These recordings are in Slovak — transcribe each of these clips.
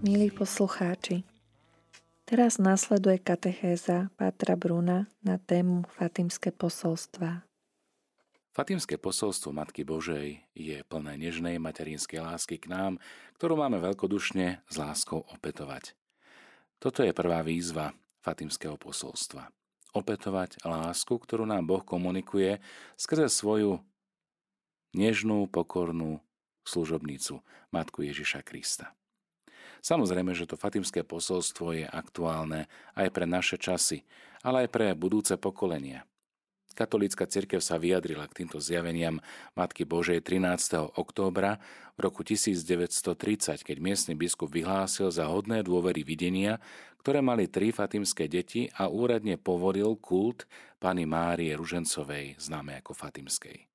Milí poslucháči, teraz nasleduje katechéza Pátra Bruna na tému Fatimské posolstva. Fatimské posolstvo Matky Božej je plné nežnej materinskej lásky k nám, ktorú máme veľkodušne s láskou opetovať. Toto je prvá výzva Fatimského posolstva. Opetovať lásku, ktorú nám Boh komunikuje skrze svoju nežnú, pokornú služobnicu, Matku Ježiša Krista. Samozrejme, že to Fatimské posolstvo je aktuálne aj pre naše časy, ale aj pre budúce pokolenia. Katolícka cirkev sa vyjadrila k týmto zjaveniam Matky Božej 13. októbra v roku 1930, keď miestny biskup vyhlásil za hodné dôvery videnia, ktoré mali tri fatimské deti a úradne povoril kult pani Márie Ružencovej, známe ako Fatimskej.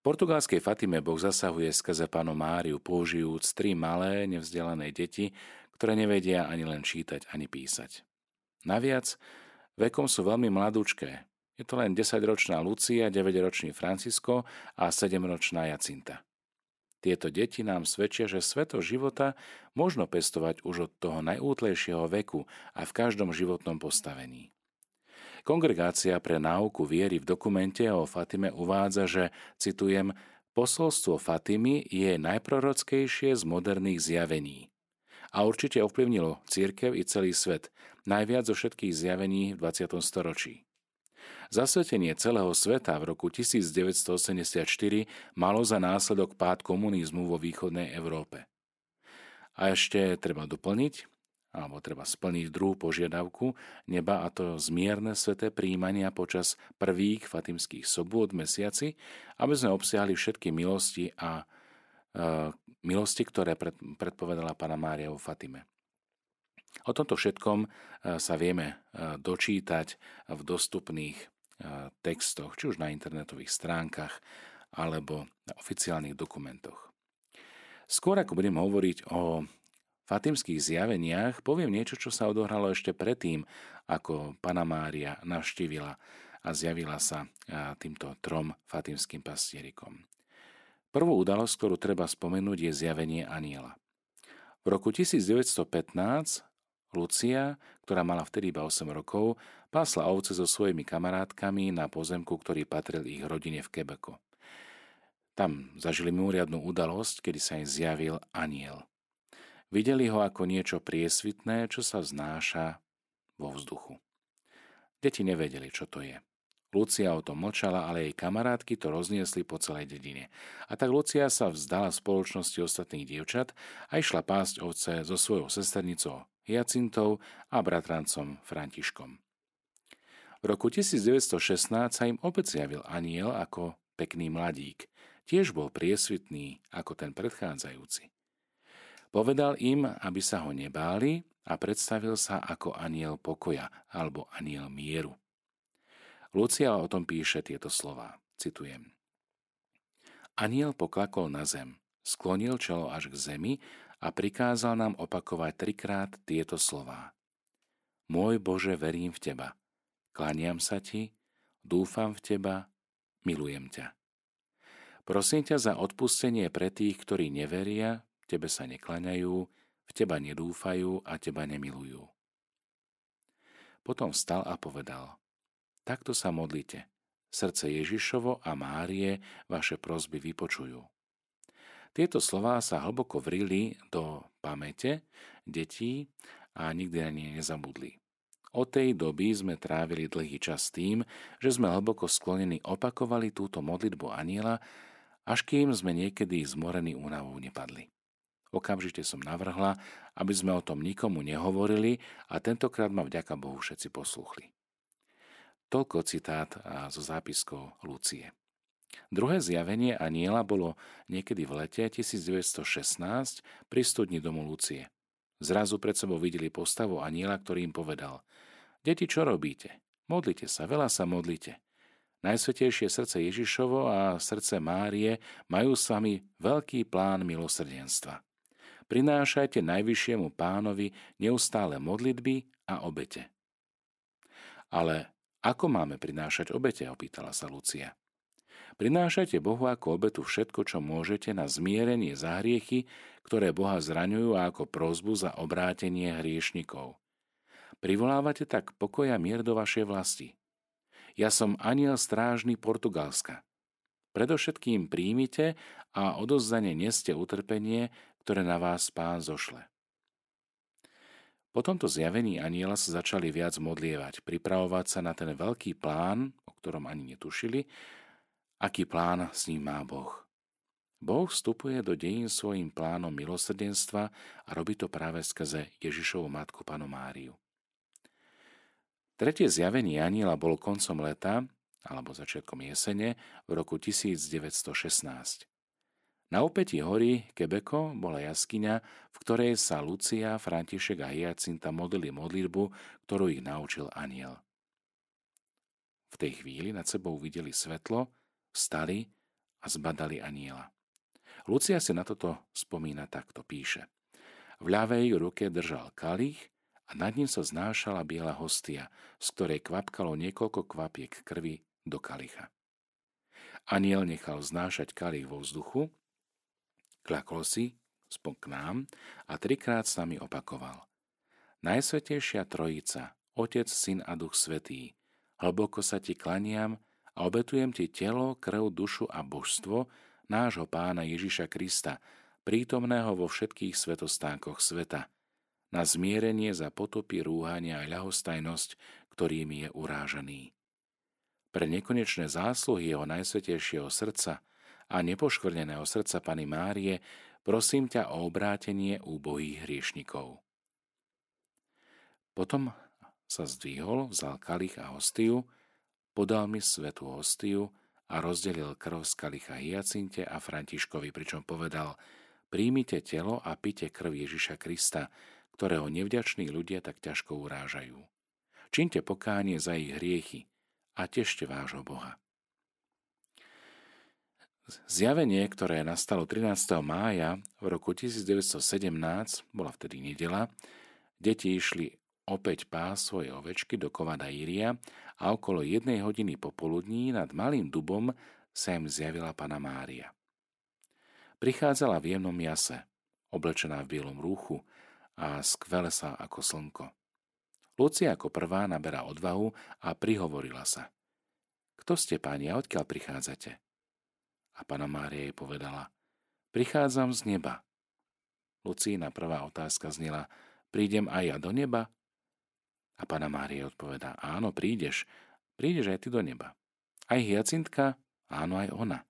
Portugalskej Fatime Boh zasahuje skrze panu Máriu, použijúc tri malé, nevzdelané deti, ktoré nevedia ani len čítať, ani písať. Naviac, vekom sú veľmi mladúčké. Je to len 10-ročná Lucia, 9-ročný Francisco a 7-ročná Jacinta. Tieto deti nám svedčia, že sveto života možno pestovať už od toho najútlejšieho veku a v každom životnom postavení. Kongregácia pre náuku viery v dokumente o Fatime uvádza, že, citujem, posolstvo Fatimy je najprorockejšie z moderných zjavení. A určite ovplyvnilo církev i celý svet, najviac zo všetkých zjavení v 20. storočí. Zasvetenie celého sveta v roku 1984 malo za následok pád komunizmu vo východnej Európe. A ešte treba doplniť, alebo treba splniť druhú požiadavku neba a to zmierne sveté príjmania počas prvých fatimských sobôt mesiaci, aby sme obsiahli všetky milosti a e, milosti, ktoré pred, predpovedala pána Mária vo Fatime. O tomto všetkom e, sa vieme e, dočítať v dostupných e, textoch, či už na internetových stránkach alebo na oficiálnych dokumentoch. Skôr ako budem hovoriť o fatimských zjaveniach poviem niečo, čo sa odohralo ešte predtým, ako Pana Mária navštívila a zjavila sa týmto trom fatimským pastierikom. Prvú udalosť, ktorú treba spomenúť, je zjavenie aniela. V roku 1915 Lucia, ktorá mala vtedy iba 8 rokov, pásla ovce so svojimi kamarátkami na pozemku, ktorý patril ich rodine v Quebecu. Tam zažili mimoriadnú udalosť, kedy sa im zjavil aniel. Videli ho ako niečo priesvitné, čo sa vznáša vo vzduchu. Deti nevedeli, čo to je. Lucia o tom mlčala, ale jej kamarátky to rozniesli po celej dedine. A tak Lucia sa vzdala spoločnosti ostatných dievčat a išla pásť ovce so svojou sesternicou Hyacintou a bratrancom Františkom. V roku 1916 sa im opäť zjavil aniel ako pekný mladík. Tiež bol priesvitný ako ten predchádzajúci. Povedal im, aby sa ho nebáli a predstavil sa ako aniel pokoja alebo aniel mieru. Lucia o tom píše tieto slova. Citujem. Aniel poklakol na zem, sklonil čelo až k zemi a prikázal nám opakovať trikrát tieto slová. Môj Bože, verím v Teba. Klaniam sa Ti, dúfam v Teba, milujem ťa. Prosím ťa za odpustenie pre tých, ktorí neveria, tebe sa neklaňajú, v teba nedúfajú a teba nemilujú. Potom vstal a povedal, takto sa modlite, srdce Ježišovo a Márie vaše prosby vypočujú. Tieto slová sa hlboko vrili do pamäte detí a nikdy na ne nezabudli. Od tej doby sme trávili dlhý čas tým, že sme hlboko sklonení opakovali túto modlitbu aniela, až kým sme niekedy zmorení únavou nepadli. Okamžite som navrhla, aby sme o tom nikomu nehovorili a tentokrát ma vďaka Bohu všetci posluchli. Toľko citát zo zápiskov Lucie. Druhé zjavenie aniela bolo niekedy v lete 1916 pri studni domu Lucie. Zrazu pred sebou videli postavu aniela, ktorý im povedal Deti, čo robíte? Modlite sa, veľa sa modlite. Najsvetejšie srdce Ježišovo a srdce Márie majú s vami veľký plán milosrdenstva prinášajte najvyššiemu pánovi neustále modlitby a obete. Ale ako máme prinášať obete, opýtala sa Lucia. Prinášajte Bohu ako obetu všetko, čo môžete na zmierenie za hriechy, ktoré Boha zraňujú a ako prozbu za obrátenie hriešnikov. Privolávate tak pokoja mier do vašej vlasti. Ja som aniel strážny Portugalska. Predovšetkým príjmite a odozdane neste utrpenie, ktoré na vás pán zošle. Po tomto zjavení aniela sa začali viac modlievať, pripravovať sa na ten veľký plán, o ktorom ani netušili, aký plán s ním má Boh. Boh vstupuje do dejín svojim plánom milosrdenstva a robí to práve skrze Ježišovu matku panu Máriu. Tretie zjavenie aniela bolo koncom leta, alebo začiatkom jesene, v roku 1916. Na opäti hory Kebeko bola jaskyňa, v ktorej sa Lucia, František a Hyacinta modlili modlitbu, ktorú ich naučil aniel. V tej chvíli nad sebou videli svetlo, Vstali a zbadali aniela. Lucia si na toto spomína takto, píše. V ľavej ruke držal kalich a nad ním sa znášala biela hostia, z ktorej kvapkalo niekoľko kvapiek krvi do kalicha. Aniel nechal znášať kalich vo vzduchu, klakol si, spon k nám a trikrát s nami opakoval. Najsvetejšia Trojica, Otec, Syn a Duch Svetý, hlboko sa ti klaniam a obetujem ti telo, krv, dušu a božstvo nášho pána Ježiša Krista, prítomného vo všetkých svetostánkoch sveta, na zmierenie za potopy, rúhania a ľahostajnosť, ktorými je urážaný. Pre nekonečné zásluhy jeho najsvetejšieho srdca a nepoškvrneného srdca Pany Márie prosím ťa o obrátenie úbohých hriešnikov. Potom sa zdvihol, vzal kalich a hostiu, podal mi svetú hostiu a rozdelil krv z kalicha Hyacinte a Františkovi, pričom povedal Príjmite telo a pite krv Ježiša Krista, ktorého nevďační ľudia tak ťažko urážajú. Činte pokánie za ich hriechy a tešte vášho Boha. Zjavenie, ktoré nastalo 13. mája v roku 1917, bola vtedy nedela, deti išli opäť pás svoje ovečky do kovada Íria a okolo jednej hodiny popoludní nad malým dubom sa im zjavila pana Mária. Prichádzala v jemnom jase, oblečená v bielom rúchu a skvele sa ako slnko. Lucia ako prvá naberá odvahu a prihovorila sa. Kto ste, páni, a odkiaľ prichádzate? A pana Mária jej povedala, prichádzam z neba. Lucína prvá otázka znela, prídem aj ja do neba? A pána Mária odpovedá, áno, prídeš, prídeš aj ty do neba. Aj Hyacintka, áno, aj ona.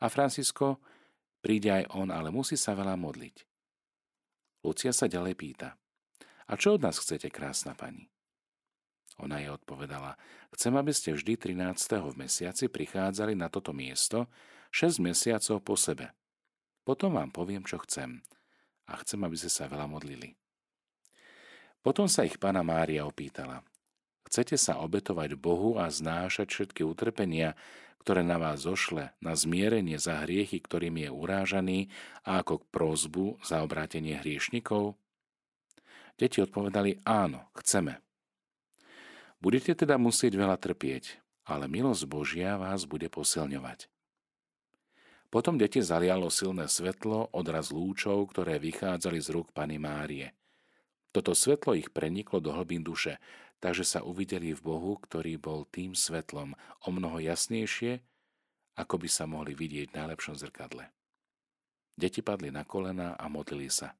A Francisko, príde aj on, ale musí sa veľa modliť. Lucia sa ďalej pýta, a čo od nás chcete, krásna pani? Ona jej odpovedala, chcem, aby ste vždy 13. v mesiaci prichádzali na toto miesto 6 mesiacov po sebe. Potom vám poviem, čo chcem. A chcem, aby ste sa veľa modlili. Potom sa ich pána Mária opýtala. Chcete sa obetovať Bohu a znášať všetky utrpenia, ktoré na vás zošle, na zmierenie za hriechy, ktorým je urážaný a ako k prozbu za obrátenie hriešnikov? Deti odpovedali áno, chceme. Budete teda musieť veľa trpieť, ale milosť Božia vás bude posilňovať. Potom deti zalialo silné svetlo, odraz lúčov, ktoré vychádzali z rúk Pany Márie. Toto svetlo ich preniklo do hlbín duše, takže sa uvideli v Bohu, ktorý bol tým svetlom o mnoho jasnejšie, ako by sa mohli vidieť v najlepšom zrkadle. Deti padli na kolena a modlili sa.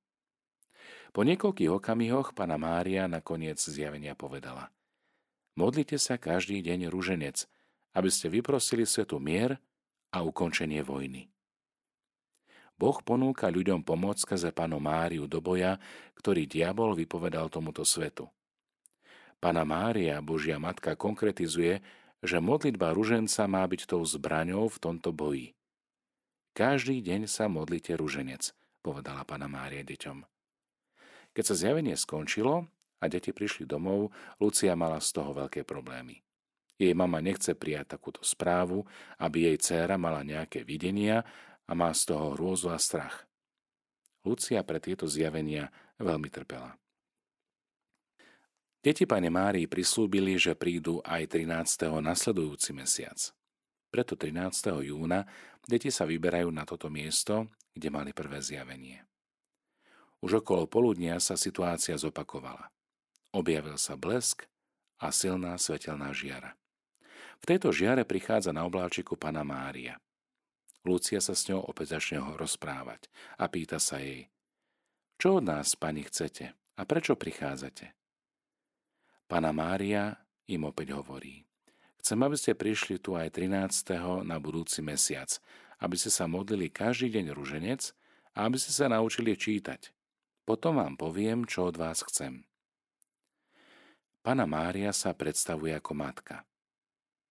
Po niekoľkých okamihoch pana Mária nakoniec zjavenia povedala Modlite sa každý deň ruženec, aby ste vyprosili svetu mier a ukončenie vojny. Boh ponúka ľuďom pomoc skrze panu Máriu do boja, ktorý diabol vypovedal tomuto svetu. Pana Mária, Božia Matka, konkretizuje, že modlitba ruženca má byť tou zbraňou v tomto boji. Každý deň sa modlite ruženec, povedala pana Mária deťom. Keď sa zjavenie skončilo a deti prišli domov, Lucia mala z toho veľké problémy. Jej mama nechce prijať takúto správu, aby jej dcéra mala nejaké videnia a má z toho hrôzu a strach. Lucia pre tieto zjavenia veľmi trpela. Deti pane Márii prislúbili, že prídu aj 13. nasledujúci mesiac. Preto 13. júna deti sa vyberajú na toto miesto, kde mali prvé zjavenie. Už okolo poludnia sa situácia zopakovala. Objavil sa blesk a silná svetelná žiara. V tejto žiare prichádza na obláčiku pana Mária. Lucia sa s ňou opäť začne ho rozprávať a pýta sa jej, čo od nás, pani, chcete a prečo prichádzate? Pana Mária im opäť hovorí, chcem, aby ste prišli tu aj 13. na budúci mesiac, aby ste sa modlili každý deň ruženec a aby ste sa naučili čítať. Potom vám poviem, čo od vás chcem. Pana Mária sa predstavuje ako matka.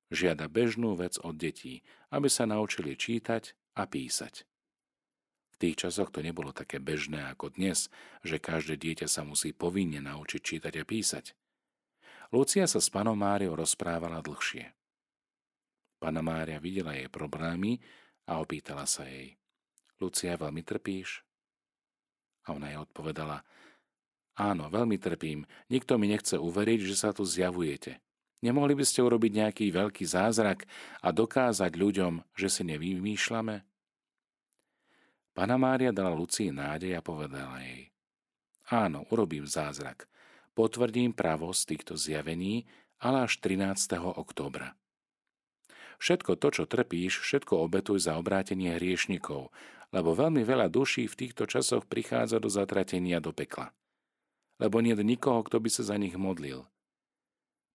Žiada bežnú vec od detí, aby sa naučili čítať a písať. V tých časoch to nebolo také bežné ako dnes, že každé dieťa sa musí povinne naučiť čítať a písať. Lucia sa s panom Máriou rozprávala dlhšie. Pana Mária videla jej problémy a opýtala sa jej. Lucia, veľmi trpíš? A ona jej odpovedala, áno, veľmi trpím, nikto mi nechce uveriť, že sa tu zjavujete. Nemohli by ste urobiť nejaký veľký zázrak a dokázať ľuďom, že si nevymýšľame? Pana Mária dala Lucii nádej a povedala jej. Áno, urobím zázrak. Potvrdím pravosť týchto zjavení, ale až 13. októbra. Všetko to, čo trpíš, všetko obetuj za obrátenie hriešnikov, lebo veľmi veľa duší v týchto časoch prichádza do zatratenia do pekla. Lebo nie nikoho, kto by sa za nich modlil.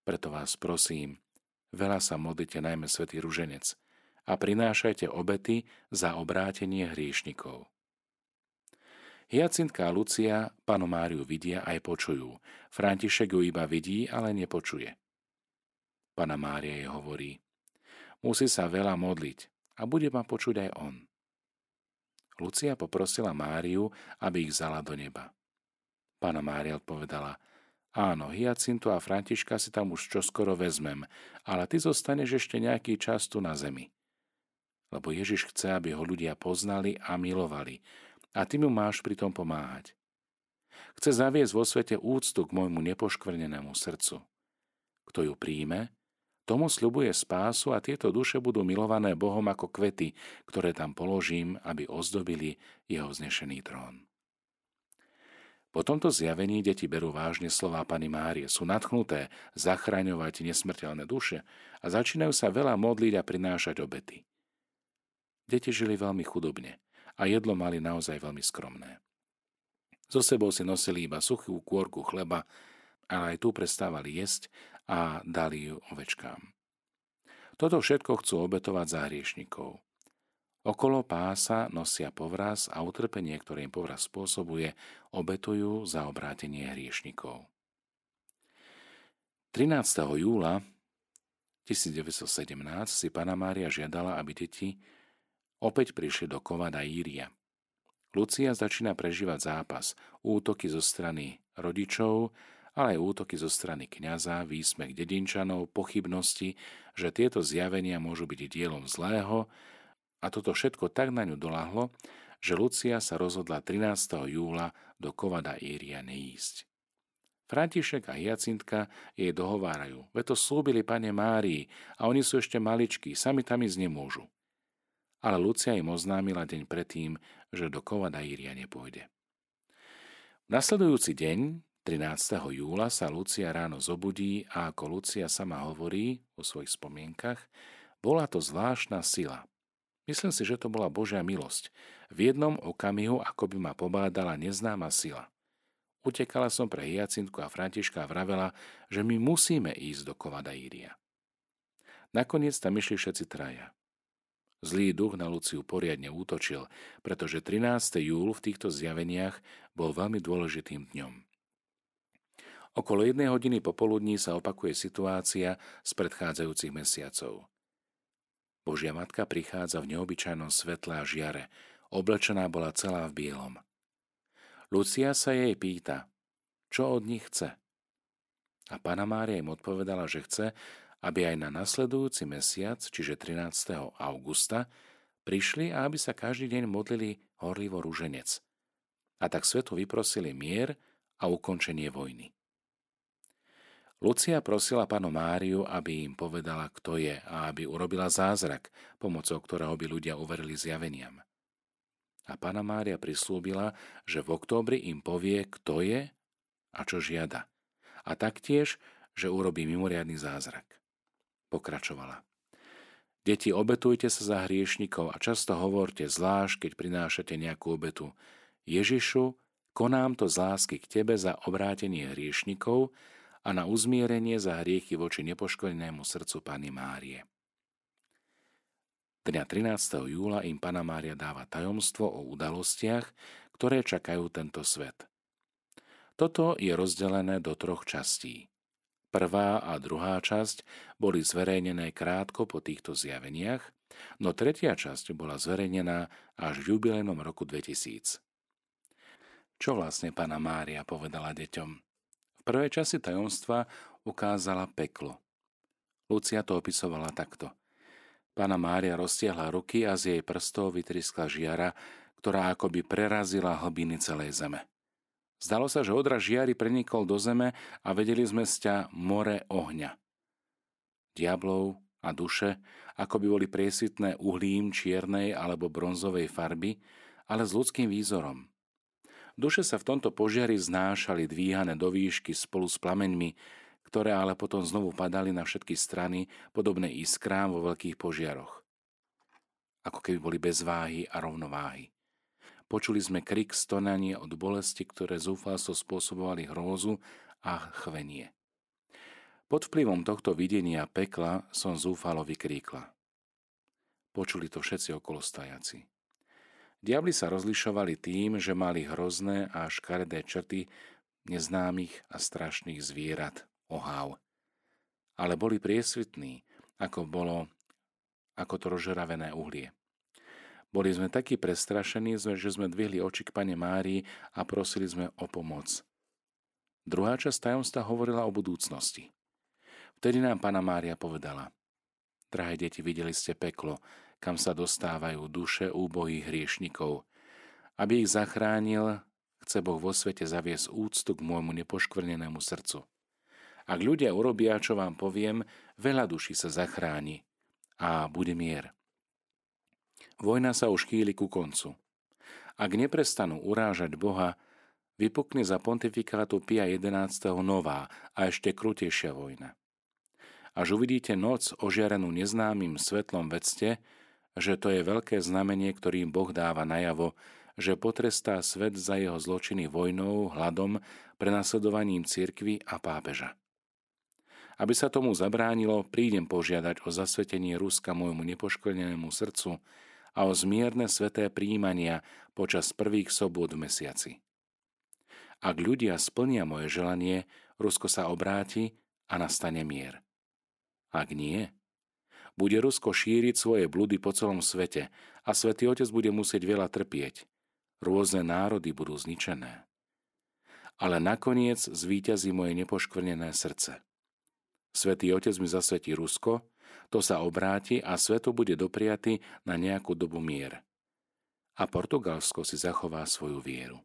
Preto vás prosím, veľa sa modlite najmä svätý Ruženec, a prinášajte obety za obrátenie hriešnikov. Hyacintka a Lucia panu Máriu vidia aj počujú. František ju iba vidí, ale nepočuje. Pana Mária jej hovorí, musí sa veľa modliť a bude ma počuť aj on. Lucia poprosila Máriu, aby ich vzala do neba. Pána Mária odpovedala, áno, Hyacintu a Františka si tam už čoskoro vezmem, ale ty zostaneš ešte nejaký čas tu na zemi lebo Ježiš chce, aby ho ľudia poznali a milovali a ty mu máš pri tom pomáhať. Chce zaviesť vo svete úctu k môjmu nepoškvrnenému srdcu. Kto ju príjme, tomu sľubuje spásu a tieto duše budú milované Bohom ako kvety, ktoré tam položím, aby ozdobili jeho znešený trón. Po tomto zjavení deti berú vážne slová Pany Márie, sú nadchnuté zachraňovať nesmrteľné duše a začínajú sa veľa modliť a prinášať obety. Deti žili veľmi chudobne a jedlo mali naozaj veľmi skromné. So sebou si nosili iba suchú kôrku chleba, ale aj tu prestávali jesť a dali ju ovečkám. Toto všetko chcú obetovať za hriešnikov. Okolo pása nosia povraz a utrpenie, ktoré im povraz spôsobuje, obetujú za obrátenie hriešnikov. 13. júla 1917 si Pana Mária žiadala, aby deti Opäť prišli do Kovada Íria. Lucia začína prežívať zápas, útoky zo strany rodičov, ale aj útoky zo strany kňaza, výsmech dedinčanov, pochybnosti, že tieto zjavenia môžu byť dielom zlého a toto všetko tak na ňu dolahlo, že Lucia sa rozhodla 13. júla do Kovada Íria neísť. František a Hyacintka jej dohovárajú, veď to slúbili pane Márii a oni sú ešte maličkí, sami tam ísť nemôžu ale Lucia im oznámila deň predtým, že do Kovadaíria nepôjde. V nasledujúci deň, 13. júla, sa Lucia ráno zobudí a ako Lucia sama hovorí vo svojich spomienkach, bola to zvláštna sila. Myslím si, že to bola Božia milosť. V jednom okamihu ako by ma pobádala neznáma sila. Utekala som pre Hyacintku a Františka a vravela, že my musíme ísť do Kovadaíria. Nakoniec tam išli všetci traja. Zlý duch na Luciu poriadne útočil, pretože 13. júl v týchto zjaveniach bol veľmi dôležitým dňom. Okolo jednej hodiny popoludní sa opakuje situácia z predchádzajúcich mesiacov. Božia matka prichádza v neobyčajnom svetle a žiare, oblečená bola celá v bielom. Lucia sa jej pýta, čo od nich chce. A Pana Mária im odpovedala, že chce, aby aj na nasledujúci mesiac, čiže 13. augusta, prišli a aby sa každý deň modlili horlivo rúženec. A tak svetu vyprosili mier a ukončenie vojny. Lucia prosila panu Máriu, aby im povedala, kto je a aby urobila zázrak, pomocou ktorého by ľudia uverili zjaveniam. A pána Mária prislúbila, že v októbri im povie, kto je a čo žiada. A taktiež, že urobí mimoriadný zázrak. Pokračovala. Deti, obetujte sa za hriešnikov a často hovorte zvlášť, keď prinášate nejakú obetu. Ježišu, konám to z lásky k Tebe za obrátenie hriešnikov a na uzmierenie za hriechy voči nepoškodenému srdcu Pany Márie. Dňa 13. júla im Pana Mária dáva tajomstvo o udalostiach, ktoré čakajú tento svet. Toto je rozdelené do troch častí. Prvá a druhá časť boli zverejnené krátko po týchto zjaveniach, no tretia časť bola zverejnená až v jubilejnom roku 2000. Čo vlastne pána Mária povedala deťom? V prvej časti tajomstva ukázala peklo. Lucia to opisovala takto. Pána Mária roztiahla ruky a z jej prstov vytriskla žiara, ktorá akoby prerazila hlbiny celej zeme. Zdalo sa, že odraz žiary prenikol do zeme a vedeli sme sťa more ohňa. Diablov a duše, ako by boli priesvitné uhlím čiernej alebo bronzovej farby, ale s ľudským výzorom – Duše sa v tomto požiari znášali dvíhané do výšky spolu s plameňmi, ktoré ale potom znovu padali na všetky strany, podobné iskrám vo veľkých požiaroch. Ako keby boli bez váhy a rovnováhy. Počuli sme krik stonanie od bolesti, ktoré zúfalstvo spôsobovali hrózu a chvenie. Pod vplyvom tohto videnia pekla som zúfalo vykríkla. Počuli to všetci okolostajaci. Diabli sa rozlišovali tým, že mali hrozné a škaredé črty neznámych a strašných zvierat, oháv. Ale boli priesvitní, ako bolo ako to rozžeravené uhlie. Boli sme takí prestrašení, že sme dvihli oči k pane Márii a prosili sme o pomoc. Druhá časť tajomstva hovorila o budúcnosti. Vtedy nám pána Mária povedala Drahé deti, videli ste peklo, kam sa dostávajú duše úbohých hriešnikov. Aby ich zachránil, chce Boh vo svete zaviesť úctu k môjmu nepoškvrnenému srdcu. Ak ľudia urobia, čo vám poviem, veľa duší sa zachráni a bude mier. Vojna sa už chýli ku koncu. Ak neprestanú urážať Boha, vypukne za pontifikátu Pia 11. nová a ešte krutejšia vojna. Až uvidíte noc ožiarenú neznámym svetlom, vedzte, že to je veľké znamenie, ktorým Boh dáva najavo, že potrestá svet za jeho zločiny vojnou, hladom, prenasledovaním cirkvy a pápeža. Aby sa tomu zabránilo, prídem požiadať o zasvetenie Ruska môjmu nepoškodenému srdcu a o zmierne sveté príjmania počas prvých sobot v mesiaci. Ak ľudia splnia moje želanie, Rusko sa obráti a nastane mier. Ak nie, bude Rusko šíriť svoje bludy po celom svete a Svetý Otec bude musieť veľa trpieť. Rôzne národy budú zničené. Ale nakoniec zvíťazí moje nepoškvrnené srdce. Svetý Otec mi zasvetí Rusko, to sa obráti a sveto bude dopriaty na nejakú dobu mier. A Portugalsko si zachová svoju vieru.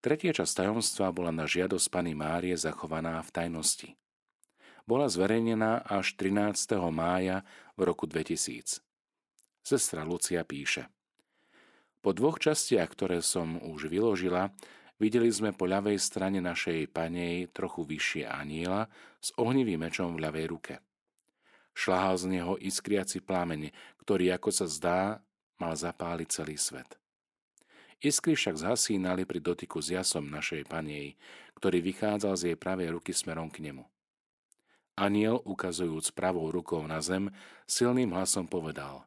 Tretia časť tajomstva bola na žiadosť Pany Márie zachovaná v tajnosti bola zverejnená až 13. mája v roku 2000. Sestra Lucia píše. Po dvoch častiach, ktoré som už vyložila, videli sme po ľavej strane našej panej trochu vyššie aniela s ohnivým mečom v ľavej ruke. Šľahal z neho iskriaci plámeň, ktorý, ako sa zdá, mal zapáliť celý svet. Iskry však zhasínali pri dotyku s jasom našej panej, ktorý vychádzal z jej pravej ruky smerom k nemu. Aniel, ukazujúc pravou rukou na zem, silným hlasom povedal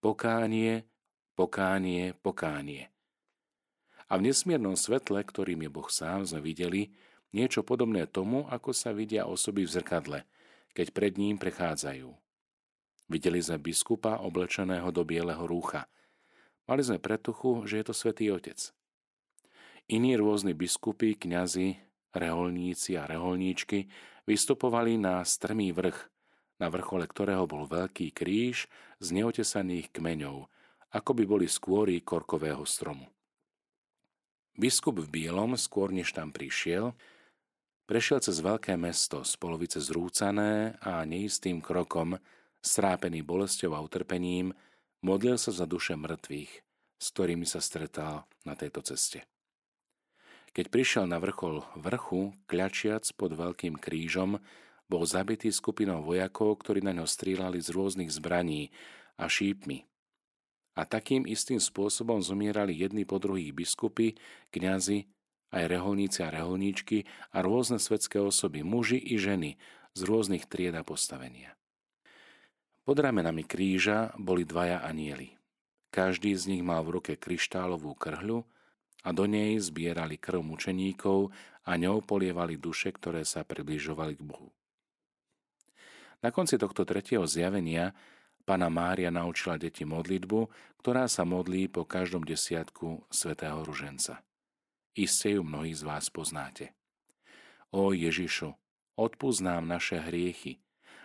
Pokánie, pokánie, pokánie. A v nesmiernom svetle, ktorým je Boh sám, sme videli niečo podobné tomu, ako sa vidia osoby v zrkadle, keď pred ním prechádzajú. Videli sme biskupa oblečeného do bieleho rúcha. Mali sme pretuchu, že je to svätý Otec. Iní rôzni biskupy, kňazi, reholníci a reholníčky vystupovali na strmý vrch, na vrchole ktorého bol veľký kríž z neotesaných kmeňov, ako by boli skôry korkového stromu. Biskup v bielom, skôr než tam prišiel, Prešiel cez veľké mesto, z polovice zrúcané a neistým krokom, strápený bolesťou a utrpením, modlil sa za duše mŕtvych, s ktorými sa stretal na tejto ceste. Keď prišiel na vrchol vrchu, kľačiac pod veľkým krížom, bol zabitý skupinou vojakov, ktorí na ňo strieľali z rôznych zbraní a šípmi. A takým istým spôsobom zomierali jedni po druhých biskupy, kňazi aj reholníci a reholníčky a rôzne svetské osoby, muži i ženy z rôznych tried a postavenia. Pod ramenami kríža boli dvaja anieli. Každý z nich mal v ruke kryštálovú krhľu a do nej zbierali krv mučeníkov a ňou polievali duše, ktoré sa približovali k Bohu. Na konci tohto tretieho zjavenia Pana Mária naučila deti modlitbu, ktorá sa modlí po každom desiatku svätého Ruženca. Iste ju mnohí z vás poznáte. O Ježišu, odpúsť nám naše hriechy,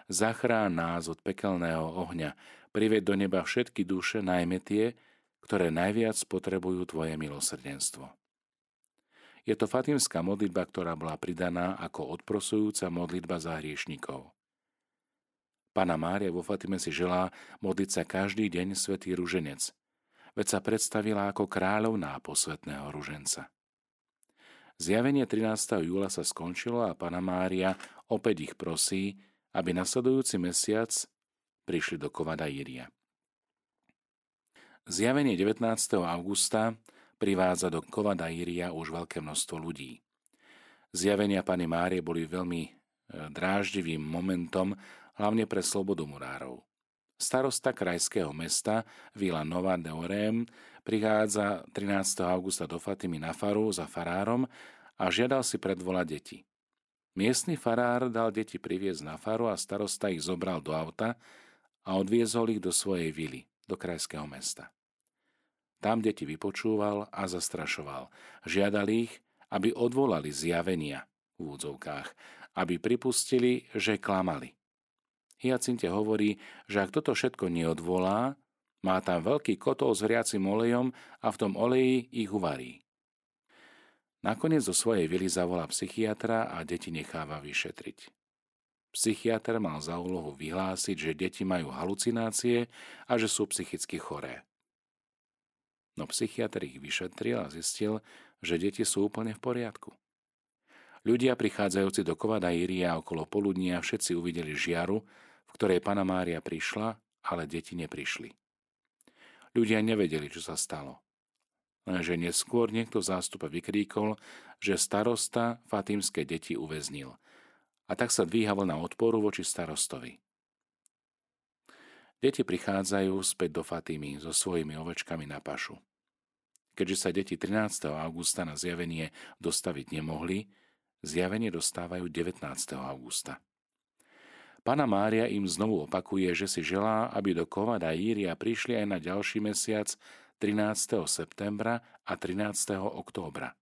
zachrán nás od pekelného ohňa, prived do neba všetky duše, najmä tie, ktoré najviac potrebujú Tvoje milosrdenstvo. Je to fatimská modlitba, ktorá bola pridaná ako odprosujúca modlitba za hriešnikov. Pana Mária vo Fatime si želá modliť sa každý deň svätý ruženec, veď sa predstavila ako kráľovná posvetného ruženca. Zjavenie 13. júla sa skončilo a Pana Mária opäť ich prosí, aby nasledujúci mesiac prišli do Kovada Iria. Zjavenie 19. augusta privádza do Kovada Iria už veľké množstvo ľudí. Zjavenia Pany Márie boli veľmi e, dráždivým momentom, hlavne pre slobodu murárov. Starosta krajského mesta Vila Nova de Orem prichádza 13. augusta do Fatimy na faru za farárom a žiadal si predvolať deti. Miestny farár dal deti priviesť na faru a starosta ich zobral do auta a odviezol ich do svojej vily, do krajského mesta. Tam deti vypočúval a zastrašoval. Žiadal ich, aby odvolali zjavenia v údzovkách, aby pripustili, že klamali. Hyacinte hovorí, že ak toto všetko neodvolá, má tam veľký kotol s vriacim olejom a v tom oleji ich uvarí. Nakoniec do svojej vily zavolá psychiatra a deti necháva vyšetriť. Psychiatr mal za úlohu vyhlásiť, že deti majú halucinácie a že sú psychicky choré. No psychiatr ich vyšetril a zistil, že deti sú úplne v poriadku. Ľudia prichádzajúci do Kovada Iria okolo poludnia všetci uvideli žiaru, v ktorej Pana Mária prišla, ale deti neprišli. Ľudia nevedeli, čo sa stalo. Lenže neskôr niekto zástupe vykríkol, že starosta fatímske deti uväznil. A tak sa dvíha vlna odporu voči starostovi. Deti prichádzajú späť do Fatimy so svojimi ovečkami na pašu. Keďže sa deti 13. augusta na zjavenie dostaviť nemohli, Zjavenie dostávajú 19. augusta. Pana Mária im znovu opakuje, že si želá, aby do Kovada Íria prišli aj na ďalší mesiac 13. septembra a 13. októbra.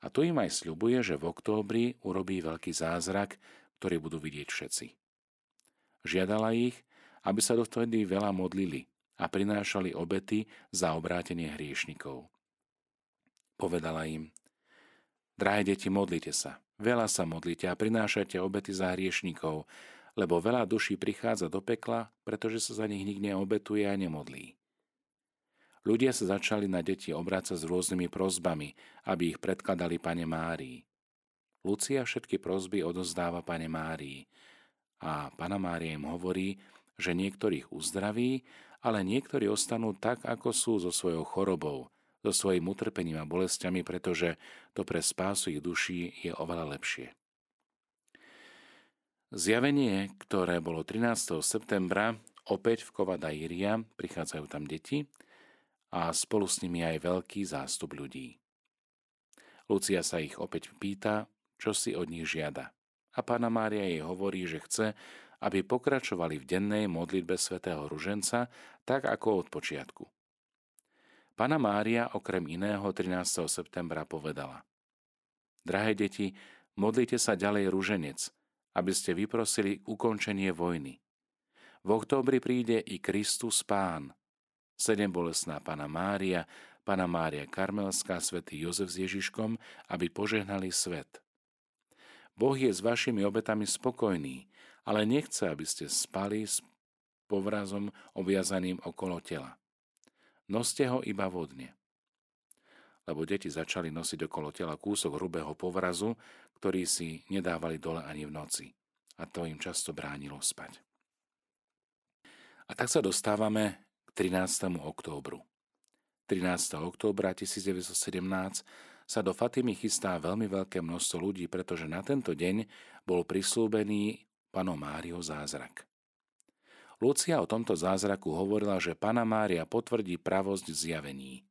A tu im aj sľubuje, že v októbri urobí veľký zázrak, ktorý budú vidieť všetci. Žiadala ich, aby sa dovtedy veľa modlili a prinášali obety za obrátenie hriešnikov. Povedala im, Drahé deti, modlite sa. Veľa sa modlite a prinášajte obety za hriešnikov, lebo veľa duší prichádza do pekla, pretože sa za nich nikto neobetuje a nemodlí. Ľudia sa začali na deti obrácať s rôznymi prozbami, aby ich predkladali pane Márii. Lucia všetky prozby odozdáva pane Márii a pana Mária im hovorí, že niektorých uzdraví, ale niektorí ostanú tak, ako sú so svojou chorobou, so svojím utrpením a bolestiami, pretože to pre spásu ich duší je oveľa lepšie. Zjavenie, ktoré bolo 13. septembra, opäť v Kova Dairia, prichádzajú tam deti a spolu s nimi aj veľký zástup ľudí. Lucia sa ich opäť pýta, čo si od nich žiada. A pána Mária jej hovorí, že chce, aby pokračovali v dennej modlitbe svätého Ruženca, tak ako od počiatku. Pana Mária okrem iného 13. septembra povedala Drahé deti, modlite sa ďalej ruženec, aby ste vyprosili ukončenie vojny. V októbri príde i Kristus Pán. Sedem bolesná Pana Mária, Pana Mária Karmelská, svätý Jozef s Ježiškom, aby požehnali svet. Boh je s vašimi obetami spokojný, ale nechce, aby ste spali s povrazom obviazaným okolo tela. Noste ho iba vodne. Lebo deti začali nosiť okolo tela kúsok hrubého povrazu, ktorý si nedávali dole ani v noci. A to im často bránilo spať. A tak sa dostávame k 13. októbru. 13. októbra 1917 sa do Fatimy chystá veľmi veľké množstvo ľudí, pretože na tento deň bol prislúbený panom Mário zázrak. Lucia o tomto zázraku hovorila, že Pana Mária potvrdí pravosť zjavení.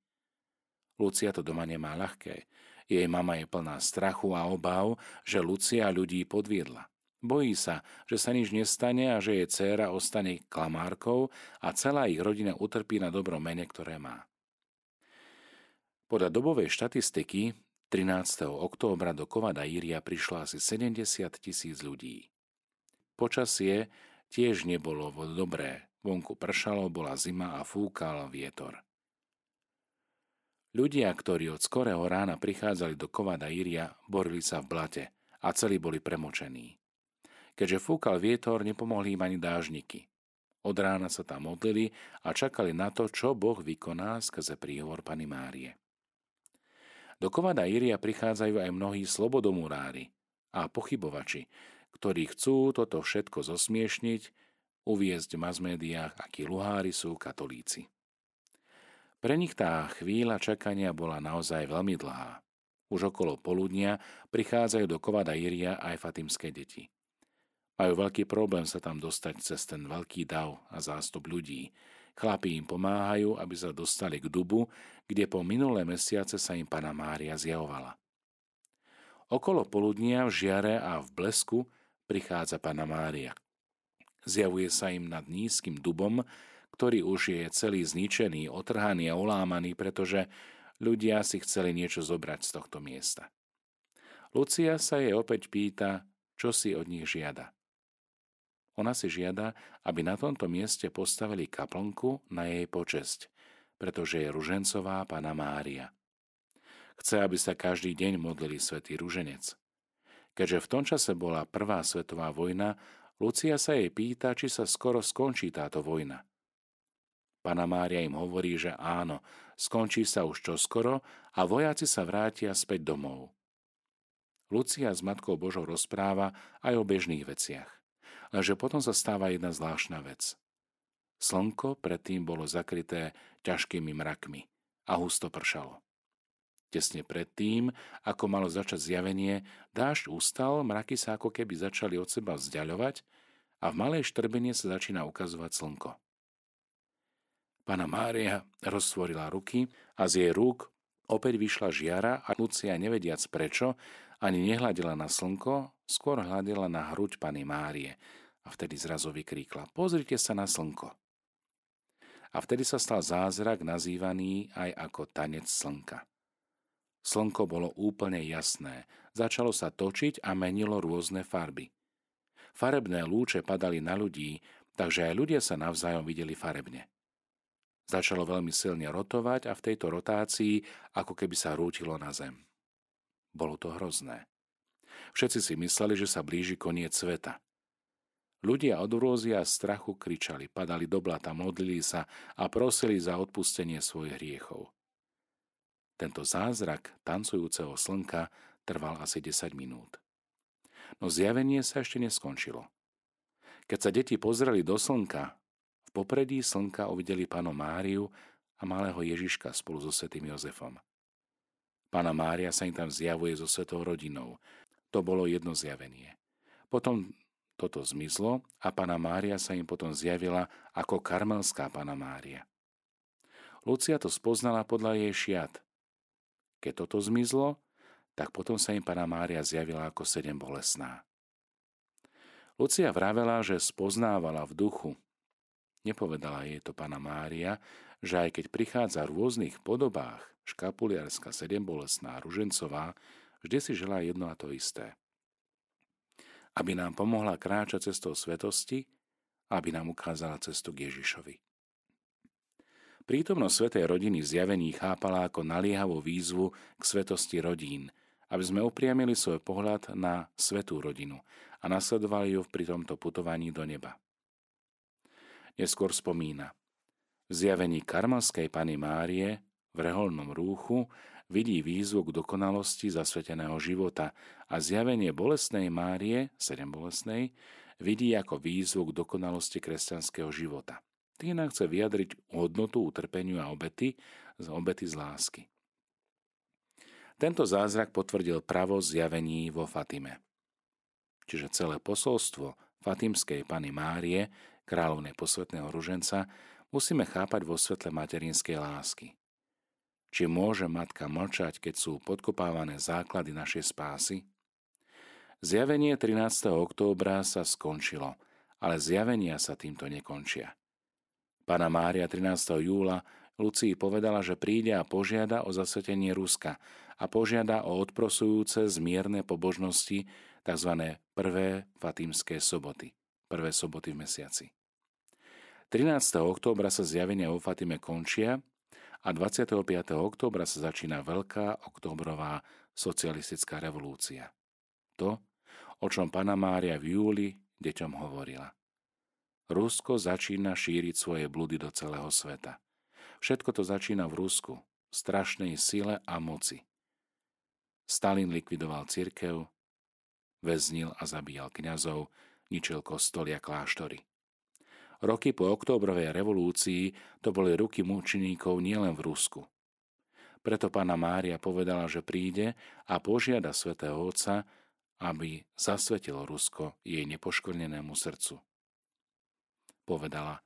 Lucia to doma nemá ľahké. Jej mama je plná strachu a obav, že Lucia ľudí podviedla. Bojí sa, že sa nič nestane a že jej dcéra ostane klamárkou a celá ich rodina utrpí na dobrom mene, ktoré má. Podľa dobovej štatistiky 13. októbra do Kovada Íria prišlo asi 70 tisíc ľudí. Počasie tiež nebolo dobré. Vonku pršalo, bola zima a fúkal vietor. Ľudia, ktorí od skorého rána prichádzali do Kovada Íria, borili sa v blate a celí boli premočení. Keďže fúkal vietor, nepomohli im ani dážniky. Od rána sa tam modlili a čakali na to, čo Boh vykoná skrze príhovor Pany Márie. Do Kovada Iria prichádzajú aj mnohí slobodomurári a pochybovači, ktorí chcú toto všetko zosmiešniť, uviezť v masmédiách, akí luhári sú katolíci. Pre nich tá chvíľa čakania bola naozaj veľmi dlhá. Už okolo poludnia prichádzajú do Kovada Iria aj fatimské deti. Majú veľký problém sa tam dostať cez ten veľký dav a zástup ľudí, Chlapí im pomáhajú, aby sa dostali k dubu, kde po minulé mesiace sa im Pana Mária zjavovala. Okolo poludnia v žiare a v blesku prichádza Pana Mária. Zjavuje sa im nad nízkym dubom, ktorý už je celý zničený, otrhaný a ulámaný, pretože ľudia si chceli niečo zobrať z tohto miesta. Lucia sa jej opäť pýta, čo si od nich žiada. Ona si žiada, aby na tomto mieste postavili kaplnku na jej počesť, pretože je ružencová Pana Mária. Chce, aby sa každý deň modlili svätý ruženec. Keďže v tom čase bola prvá svetová vojna, Lucia sa jej pýta, či sa skoro skončí táto vojna. Pana Mária im hovorí, že áno, skončí sa už čoskoro a vojaci sa vrátia späť domov. Lucia s Matkou Božou rozpráva aj o bežných veciach. Lenže potom sa stáva jedna zvláštna vec. Slnko predtým bolo zakryté ťažkými mrakmi a husto pršalo. Tesne predtým, ako malo začať zjavenie, dážď ustal, mraky sa ako keby začali od seba vzdialovať a v malej štrbine sa začína ukazovať slnko. Pana Mária roztvorila ruky a z jej rúk opäť vyšla žiara a Lucia nevediac prečo, ani nehľadila na slnko, skôr hľadila na hruď Pany Márie, a vtedy zrazu vykríkla, pozrite sa na slnko. A vtedy sa stal zázrak nazývaný aj ako tanec slnka. Slnko bolo úplne jasné, začalo sa točiť a menilo rôzne farby. Farebné lúče padali na ľudí, takže aj ľudia sa navzájom videli farebne. Začalo veľmi silne rotovať a v tejto rotácii ako keby sa rútilo na zem. Bolo to hrozné. Všetci si mysleli, že sa blíži koniec sveta. Ľudia od rôzy a strachu kričali, padali do blata, modlili sa a prosili za odpustenie svojich hriechov. Tento zázrak tancujúceho slnka trval asi 10 minút. No zjavenie sa ešte neskončilo. Keď sa deti pozreli do slnka, v popredí slnka uvideli pánu Máriu a malého Ježiška spolu so svetým Jozefom. Pána Mária sa im tam zjavuje so svetou rodinou. To bolo jedno zjavenie. Potom toto zmizlo a Pana Mária sa im potom zjavila ako karmelská Pana Mária. Lucia to spoznala podľa jej šiat. Keď toto zmizlo, tak potom sa im Pana Mária zjavila ako sedem bolesná. Lucia vravela, že spoznávala v duchu. Nepovedala jej to Pana Mária, že aj keď prichádza v rôznych podobách, škapuliarska sedembolesná ružencová, vždy si želá jedno a to isté aby nám pomohla kráčať cestou svetosti aby nám ukázala cestu k Ježišovi. Prítomnosť svetej rodiny v zjavení chápala ako naliehavú výzvu k svetosti rodín aby sme upriamili svoj pohľad na svetú rodinu a nasledovali ju pri tomto putovaní do neba. Neskôr spomína. V zjavení karmalskej Pany Márie v reholnom rúchu vidí výzvu k dokonalosti zasveteného života a zjavenie bolesnej Márie, sedem bolesnej, vidí ako výzvu k dokonalosti kresťanského života. Týna chce vyjadriť hodnotu utrpeniu a obety z obety z lásky. Tento zázrak potvrdil pravo zjavení vo Fatime. Čiže celé posolstvo Fatimskej Pany Márie, kráľovnej posvetného ruženca, musíme chápať vo svetle materinskej lásky. Či môže matka mlčať, keď sú podkopávané základy našej spásy? Zjavenie 13. októbra sa skončilo, ale zjavenia sa týmto nekončia. Pana Mária 13. júla Lucii povedala, že príde a požiada o zasvetenie Ruska a požiada o odprosujúce zmierne pobožnosti tzv. prvé fatímske soboty, prvé soboty v mesiaci. 13. októbra sa zjavenia o Fatime končia a 25. októbra sa začína veľká októbrová socialistická revolúcia. To, o čom pana Mária v júli deťom hovorila. Rusko začína šíriť svoje blúdy do celého sveta. Všetko to začína v Rusku, v strašnej sile a moci. Stalin likvidoval cirkev, väznil a zabíjal kňazov, ničil kostoly a kláštory. Roky po októbrovej revolúcii to boli ruky mučeníkov nielen v Rusku. Preto pána Mária povedala, že príde a požiada svätého Otca, aby zasvetilo Rusko jej nepoškvrnenému srdcu. Povedala,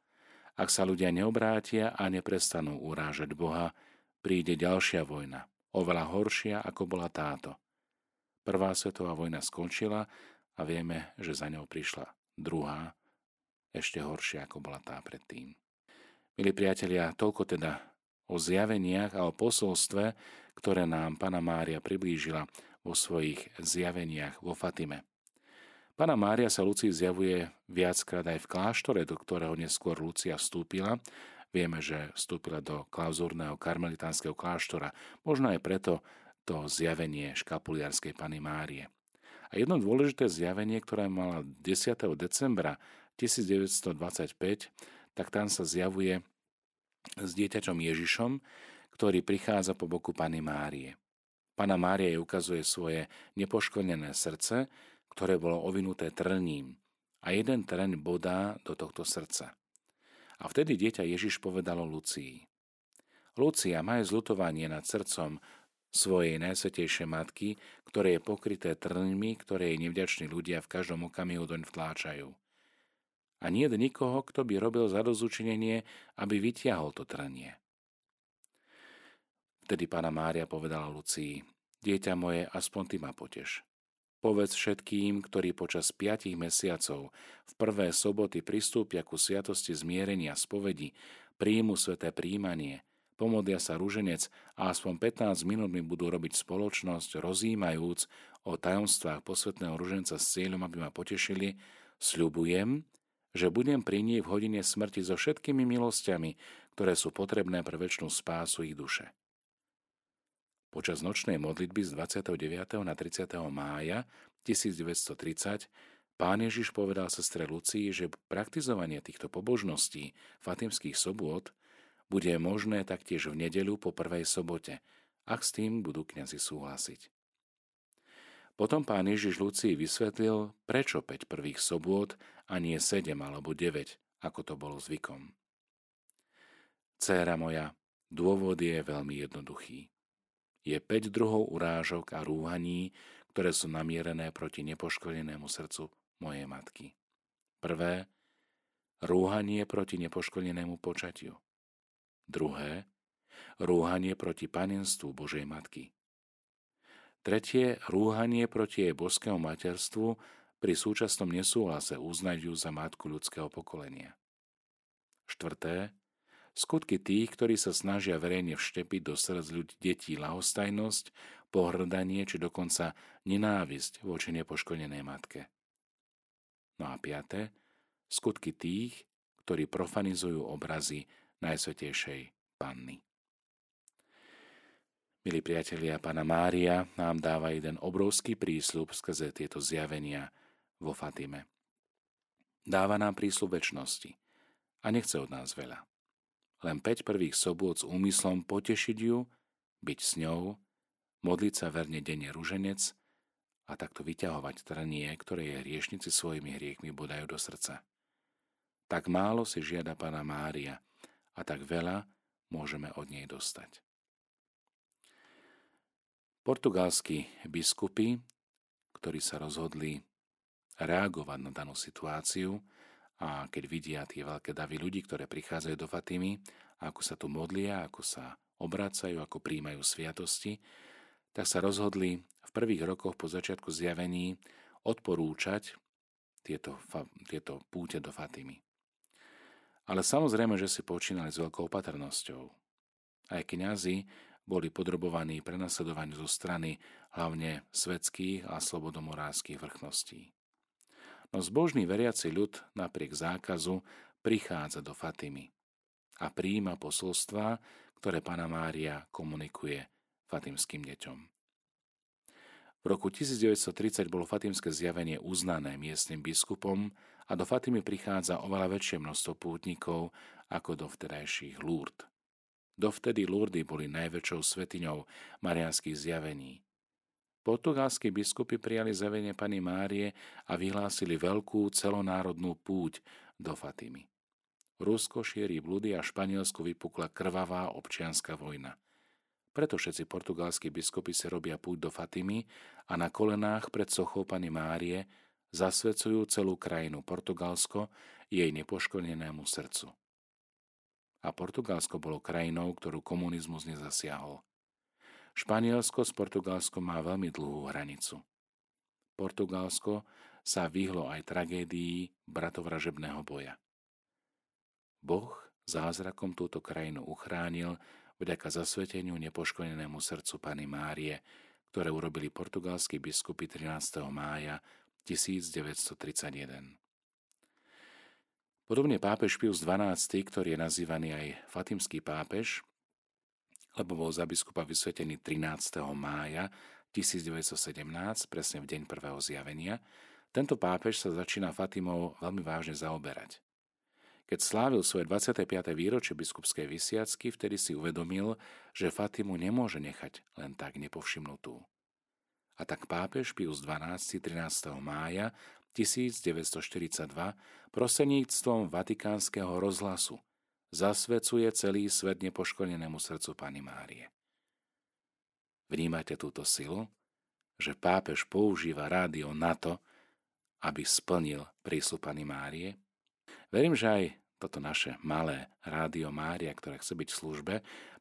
ak sa ľudia neobrátia a neprestanú urážať Boha, príde ďalšia vojna, oveľa horšia, ako bola táto. Prvá svetová vojna skončila a vieme, že za ňou prišla druhá, ešte horšia, ako bola tá predtým. Milí priatelia, toľko teda o zjaveniach a o posolstve, ktoré nám Pana Mária priblížila vo svojich zjaveniach vo Fatime. Pana Mária sa Lucii zjavuje viackrát aj v kláštore, do ktorého neskôr Lucia vstúpila. Vieme, že vstúpila do klauzúrneho karmelitánskeho kláštora, možno aj preto to zjavenie škapuliarskej Pany Márie. A jedno dôležité zjavenie, ktoré mala 10. decembra 1925, tak tam sa zjavuje s dieťaťom Ježišom, ktorý prichádza po boku Pany Márie. Pana Mária jej ukazuje svoje nepoškvrnené srdce, ktoré bolo ovinuté trním a jeden trň bodá do tohto srdca. A vtedy dieťa Ježiš povedalo Lucii. Lucia, maj zlutovanie nad srdcom svojej najsvetejšej matky, ktoré je pokryté trňmi, ktoré jej nevďační ľudia v každom okamihu doň vtláčajú. A nie je nikoho, kto by robil zadozučinenie, aby vytiahol to trnie. Vtedy pána Mária povedala Lucii, dieťa moje, aspoň ty ma poteš. Povedz všetkým, ktorí počas piatich mesiacov v prvé soboty pristúpia ku sviatosti zmierenia spovedi, príjmu sveté príjmanie, pomodia sa rúženec a aspoň 15 minút mi budú robiť spoločnosť, rozímajúc o tajomstvách posvetného ruženca s cieľom, aby ma potešili, sľubujem, že budem pri nej v hodine smrti so všetkými milosťami, ktoré sú potrebné pre väčšnú spásu ich duše. Počas nočnej modlitby z 29. na 30. mája 1930 pán Ježiš povedal sestre Lucii, že praktizovanie týchto pobožností fatimských sobôt bude možné taktiež v nedeľu po prvej sobote, ak s tým budú kňazi súhlasiť. Potom pán Ježiš Lucii vysvetlil, prečo 5 prvých sobôt a nie 7 alebo 9, ako to bolo zvykom. Céra moja, dôvod je veľmi jednoduchý je 5 druhov urážok a rúhaní, ktoré sú namierené proti nepoškodenému srdcu mojej matky. Prvé, rúhanie proti nepoškodenému počatiu. Druhé, rúhanie proti panenstvu Božej Matky. Tretie, rúhanie proti jej boskému materstvu pri súčasnom nesúhlase uznať ju za matku ľudského pokolenia. Štvrté, Skutky tých, ktorí sa snažia verejne vštepiť do srdc ľudí detí lahostajnosť, pohrdanie či dokonca nenávisť voči nepoškodenej matke. No a piaté, skutky tých, ktorí profanizujú obrazy Najsvetejšej Panny. Milí priatelia, Pana Mária nám dáva jeden obrovský prísľub skrze tieto zjavenia vo Fatime. Dáva nám prísľub väčšnosti a nechce od nás veľa. Len 5 prvých sobôd s úmyslom potešiť ju, byť s ňou, modliť sa verne denne ruženec a takto vyťahovať trnie, ktoré je hriešnici svojimi hriekmi bodajú do srdca. Tak málo si žiada Pana Mária a tak veľa môžeme od nej dostať. Portugalskí biskupy, ktorí sa rozhodli reagovať na danú situáciu a keď vidia tie veľké davy ľudí, ktoré prichádzajú do Fatimy, ako sa tu modlia, ako sa obracajú, ako príjmajú sviatosti, tak sa rozhodli v prvých rokoch po začiatku zjavení odporúčať tieto, tieto púte do Fatimy. Ale samozrejme, že si počínali s veľkou opatrnosťou. Aj kňazi boli podrobovaní prenasledovaniu zo strany hlavne svetských a slobodomorárských vrchností. No zbožný veriaci ľud napriek zákazu prichádza do Fatimy a príjima posolstva, ktoré Pana Mária komunikuje fatimským deťom. V roku 1930 bolo fatimské zjavenie uznané miestnym biskupom a do Fatimy prichádza oveľa väčšie množstvo pútnikov ako do vtedajších Lourdes. Dovtedy Lurdy boli najväčšou svetiňou marianských zjavení. Portugalskí biskupy prijali zjavenie Pany Márie a vyhlásili veľkú celonárodnú púť do Fatimy. Rusko šíri blúdy a Španielsku vypukla krvavá občianská vojna. Preto všetci portugalskí biskupy si robia púť do Fatimy a na kolenách pred sochou Pany Márie zasvedcujú celú krajinu Portugalsko jej nepoškodenému srdcu a Portugalsko bolo krajinou, ktorú komunizmus nezasiahol. Španielsko s Portugalskom má veľmi dlhú hranicu. Portugalsko sa vyhlo aj tragédii bratovražebného boja. Boh zázrakom túto krajinu uchránil vďaka zasveteniu nepoškodenému srdcu Pany Márie, ktoré urobili portugalskí biskupy 13. mája 1931. Podobne pápež Pius XII, ktorý je nazývaný aj Fatimský pápež, lebo bol za biskupa vysvetený 13. mája 1917, presne v deň prvého zjavenia, tento pápež sa začína Fatimou veľmi vážne zaoberať. Keď slávil svoje 25. výročie biskupskej vysiacky, vtedy si uvedomil, že Fatimu nemôže nechať len tak nepovšimnutú. A tak pápež Pius XII 13. mája 1942 proseníctvom Vatikánskeho rozhlasu zasvedcuje celý svet nepoškodenému srdcu Pany Márie. Vnímate túto silu, že pápež používa rádio na to, aby splnil príslu Pany Márie? Verím, že aj toto naše malé rádio Mária, ktoré chce byť v službe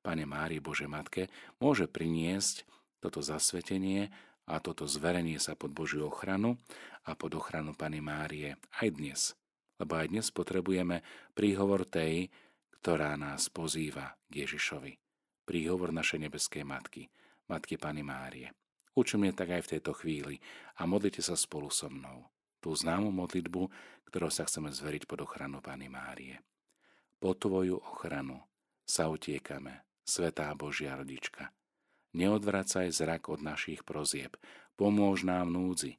Pane Márii Bože Matke, môže priniesť toto zasvetenie a toto zverenie sa pod Božiu ochranu a pod ochranu Pany Márie aj dnes. Lebo aj dnes potrebujeme príhovor tej, ktorá nás pozýva k Ježišovi. Príhovor našej nebeskej matky, matky Pany Márie. Učím tak aj v tejto chvíli a modlite sa spolu so mnou. Tú známu modlitbu, ktorou sa chceme zveriť pod ochranu Pany Márie. Po Tvoju ochranu sa utiekame, Svetá Božia rodička. Neodvracaj zrak od našich prozieb, pomôž nám núdzi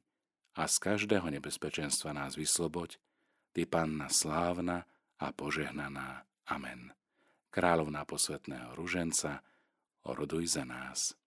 a z každého nebezpečenstva nás vysloboď, Ty Panna slávna a požehnaná. Amen. Kráľovná posvetného ruženca, oroduj za nás.